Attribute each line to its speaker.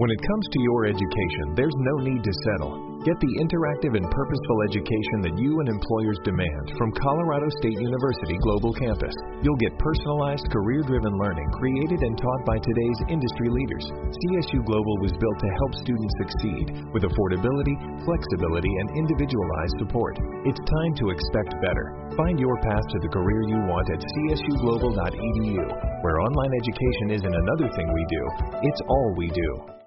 Speaker 1: When it comes to your education, there's no need to settle. Get the interactive and purposeful education that you and employers demand from Colorado State University Global Campus. You'll get personalized, career driven learning created and taught by today's industry leaders. CSU Global was built to help students succeed with affordability, flexibility, and individualized support. It's time to expect better. Find your path to the career you want at csuglobal.edu, where online education isn't another thing we do, it's all we do.